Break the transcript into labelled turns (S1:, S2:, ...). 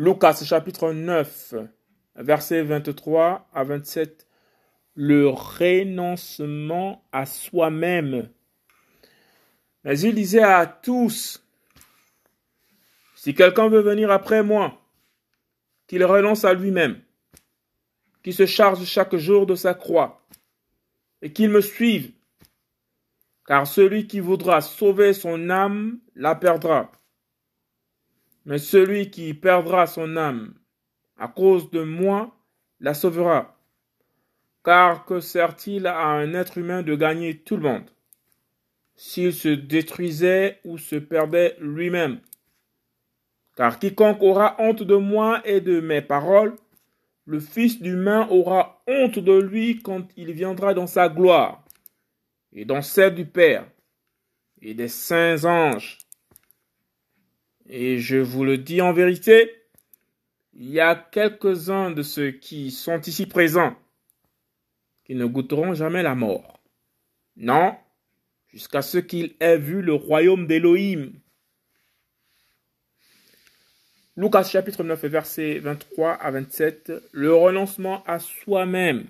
S1: Lucas chapitre 9, versets 23 à 27. Le renoncement à soi-même. Mais il disait à tous, si quelqu'un veut venir après moi, qu'il renonce à lui-même, qu'il se charge chaque jour de sa croix, et qu'il me suive. Car celui qui voudra sauver son âme la perdra. Mais celui qui perdra son âme à cause de moi la sauvera. Car que sert-il à un être humain de gagner tout le monde? S'il se détruisait ou se perdait lui-même Car quiconque aura honte de moi et de mes paroles, le Fils d'humain aura honte de lui quand il viendra dans sa gloire, et dans celle du Père, et des saints anges. Et je vous le dis en vérité, il y a quelques-uns de ceux qui sont ici présents qui ne goûteront jamais la mort. Non, jusqu'à ce qu'ils aient vu le royaume d'Élohim. Lucas chapitre 9 verset 23 à 27, le renoncement à soi-même.